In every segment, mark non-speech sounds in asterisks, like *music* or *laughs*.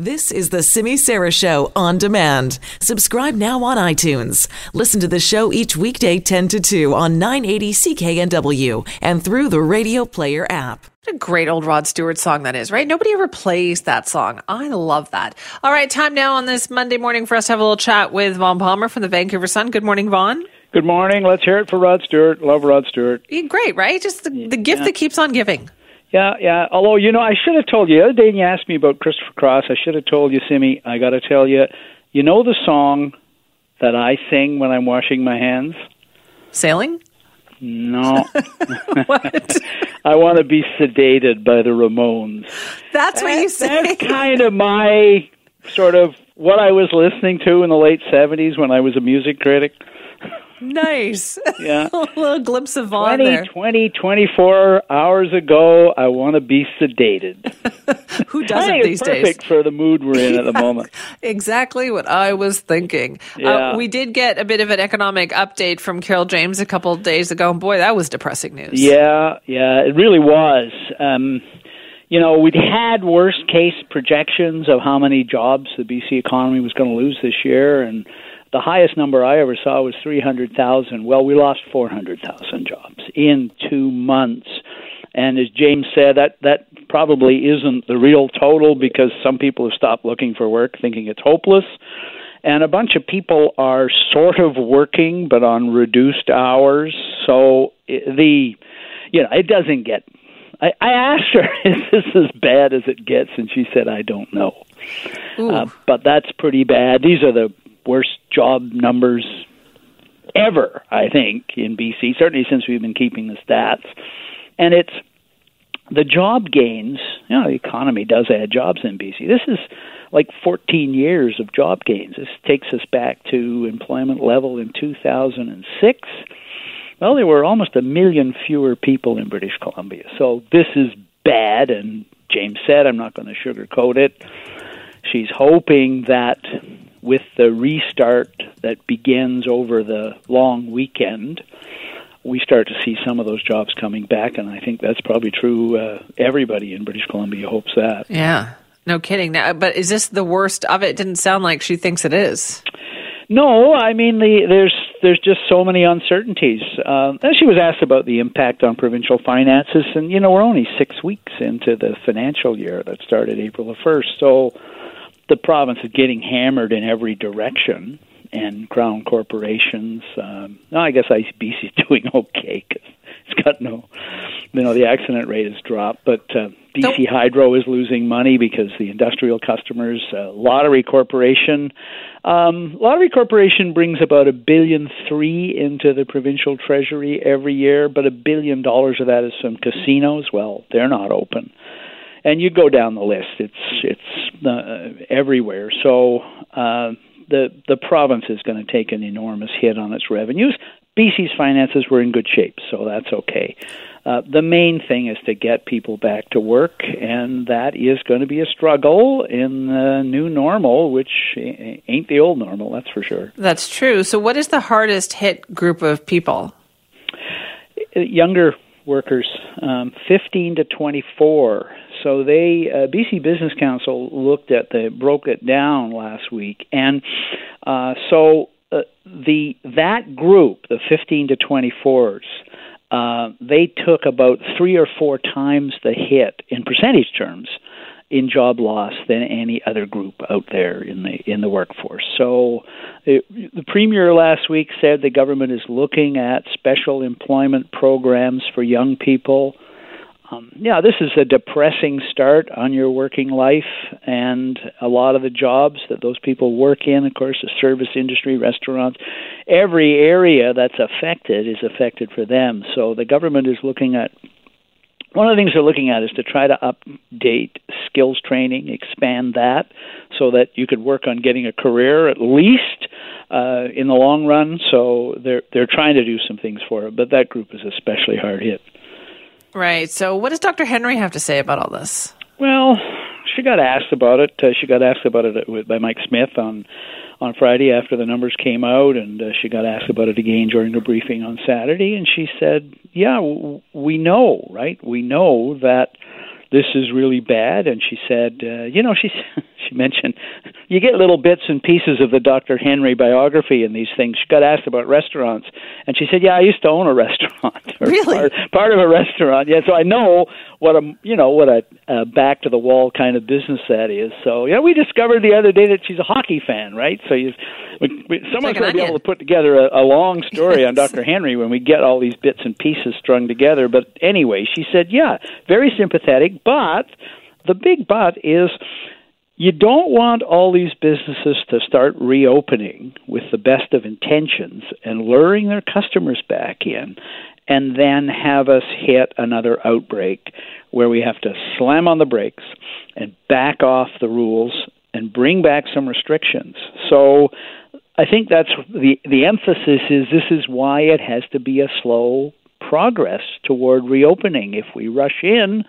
This is the Simi Sara Show on demand. Subscribe now on iTunes. Listen to the show each weekday 10 to 2 on 980 CKNW and through the Radio Player app. What a great old Rod Stewart song that is, right? Nobody ever plays that song. I love that. All right, time now on this Monday morning for us to have a little chat with Vaughn Palmer from the Vancouver Sun. Good morning, Vaughn. Good morning. Let's hear it for Rod Stewart. Love Rod Stewart. Great, right? Just the, the gift yeah. that keeps on giving. Yeah, yeah. Although, you know, I should have told you the other day when you asked me about Christopher Cross, I should have told you, Simi, I got to tell you, you know the song that I sing when I'm washing my hands? Sailing? No. what? *laughs* *laughs* I want to be sedated by the Ramones. That's what you say. That's kind of my sort of what I was listening to in the late 70s when I was a music critic. Nice. *laughs* Yeah. a little glimpse of Vaughn 20, there. 20, 24 hours ago, I want to be sedated. *laughs* Who doesn't think these perfect days? for the mood we're in at the *laughs* moment. Exactly what I was thinking. Yeah. Uh, we did get a bit of an economic update from Carole James a couple of days ago. And boy, that was depressing news. Yeah, yeah, it really was. Um, you know, we'd had worst case projections of how many jobs the BC economy was going to lose this year, and the highest number I ever saw was 300,000. Well, we lost 400,000 jobs in two months. And as James said, that, that probably isn't the real total because some people have stopped looking for work thinking it's hopeless. And a bunch of people are sort of working but on reduced hours. So the, you know, it doesn't get. I, I asked her, *laughs* is this as bad as it gets? And she said, I don't know. Uh, but that's pretty bad. These are the worst job numbers ever, I think, in BC, certainly since we've been keeping the stats. And it's the job gains, you know, the economy does add jobs in BC. This is like 14 years of job gains. This takes us back to employment level in 2006. Well, there were almost a million fewer people in British Columbia. So this is bad, and James said, I'm not going to sugarcoat it. She's hoping that with the restart that begins over the long weekend, we start to see some of those jobs coming back, and I think that's probably true. Uh, everybody in British Columbia hopes that. Yeah, no kidding. Now, but is this the worst of it? Didn't sound like she thinks it is. No, I mean the, there's there's just so many uncertainties. Uh, and she was asked about the impact on provincial finances, and you know we're only six weeks into the financial year that started April the first, so the province is getting hammered in every direction, and Crown corporations. Um, no, I guess ICBC is *laughs* doing okay because it's got no, you know, the accident rate has dropped, but uh, BC Don't- Hydro is losing money because the industrial customers, uh, Lottery Corporation. Um, Lottery Corporation brings about a billion three into the provincial treasury every year, but a billion dollars of that is from casinos. Well, they're not open and you go down the list. It's it's uh, everywhere. So uh, the the province is going to take an enormous hit on its revenues. BC's finances were in good shape, so that's okay. Uh, the main thing is to get people back to work, and that is going to be a struggle in the new normal, which ain't the old normal, that's for sure. That's true. So, what is the hardest hit group of people? Younger workers, um, 15 to 24. So they uh, BC Business Council looked at the broke it down last week, and uh, so uh, the that group, the 15 to 24s, uh, they took about three or four times the hit in percentage terms in job loss than any other group out there in the in the workforce. So it, the premier last week said the government is looking at special employment programs for young people. Um, yeah, this is a depressing start on your working life, and a lot of the jobs that those people work in, of course, the service industry, restaurants, every area that's affected is affected for them. So the government is looking at one of the things they're looking at is to try to update skills training, expand that, so that you could work on getting a career at least uh, in the long run. So they're they're trying to do some things for it, but that group is especially hard hit. Right. So, what does Dr. Henry have to say about all this? Well, she got asked about it. Uh, she got asked about it by Mike Smith on on Friday after the numbers came out, and uh, she got asked about it again during the briefing on Saturday, and she said, "Yeah, w- we know, right? We know that this is really bad. And she said, uh, you know, she *laughs* she mentioned you get little bits and pieces of the Dr. Henry biography and these things. She got asked about restaurants, and she said, "Yeah, I used to own a restaurant, *laughs* really, part, part, of a restaurant. Yeah, so I know what a you know what a, a back to the wall kind of business that is. So yeah, we discovered the other day that she's a hockey fan, right? So you, we, we, someone's going to be able to put together a, a long story on Dr. Henry when we get all these bits and pieces strung together. But anyway, she said, yeah, very sympathetic, but the big but is you don't want all these businesses to start reopening with the best of intentions and luring their customers back in and then have us hit another outbreak where we have to slam on the brakes and back off the rules and bring back some restrictions. So I think that's the the emphasis is this is why it has to be a slow progress toward reopening. If we rush in,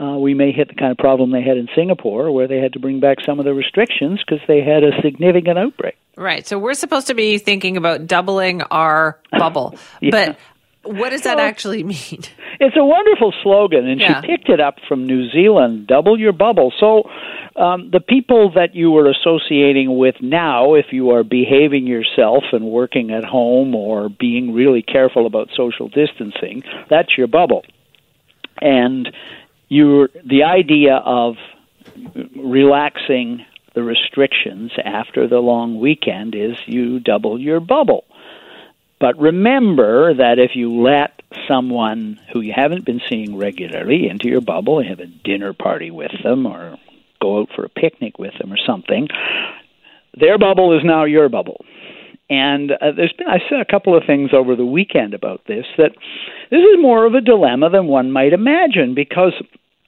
uh, we may hit the kind of problem they had in Singapore, where they had to bring back some of the restrictions because they had a significant outbreak. Right. So we're supposed to be thinking about doubling our bubble, *laughs* yeah. but what does that well, actually *laughs* mean? It's a wonderful slogan, and yeah. she picked it up from New Zealand double your bubble. So, um, the people that you are associating with now, if you are behaving yourself and working at home or being really careful about social distancing, that's your bubble. And you the idea of relaxing the restrictions after the long weekend is you double your bubble. But remember that if you let someone who you haven't been seeing regularly into your bubble, have a dinner party with them or go out for a picnic with them or something, their bubble is now your bubble. And uh, there's been I said a couple of things over the weekend about this that this is more of a dilemma than one might imagine because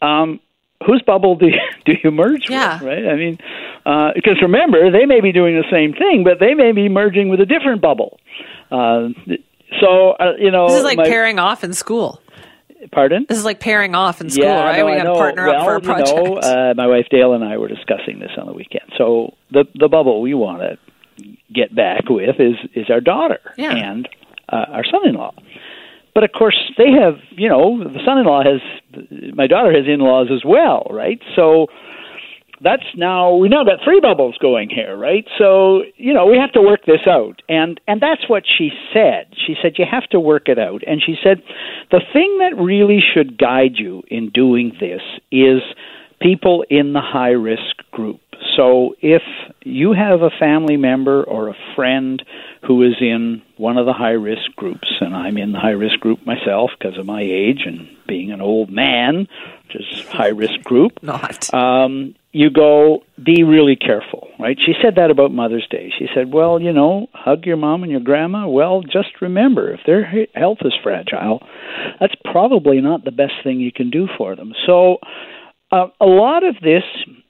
um, whose bubble do you, *laughs* do you merge yeah. with, right? I mean, uh, because remember they may be doing the same thing, but they may be merging with a different bubble. Uh, so uh, you know, this is like my, pairing off in school. Pardon? This is like pairing off in school, yeah, right? No, we got to partner well, up for a project. You know, uh, my wife Dale and I were discussing this on the weekend. So the the bubble we want to get back with is is our daughter yeah. and uh, our son-in-law. But of course, they have you know the son-in-law has my daughter has in-laws as well, right? So that's now we now got three bubbles going here, right? So you know we have to work this out, and and that's what she said. She said you have to work it out, and she said the thing that really should guide you in doing this is people in the high risk group. So if you have a family member or a friend who is in one of the high risk groups, and I'm in the high risk group myself because of my age and being an old man, which is high risk group. Not. Um, you go, be really careful, right? She said that about Mother's Day. She said, well, you know, hug your mom and your grandma. Well, just remember, if their health is fragile, that's probably not the best thing you can do for them. So, uh, a lot of this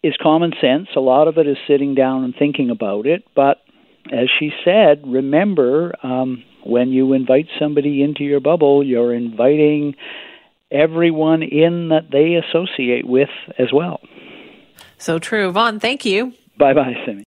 is common sense. A lot of it is sitting down and thinking about it. But as she said, remember um, when you invite somebody into your bubble, you're inviting everyone in that they associate with as well. So true. Vaughn, thank you. Bye bye, Simi.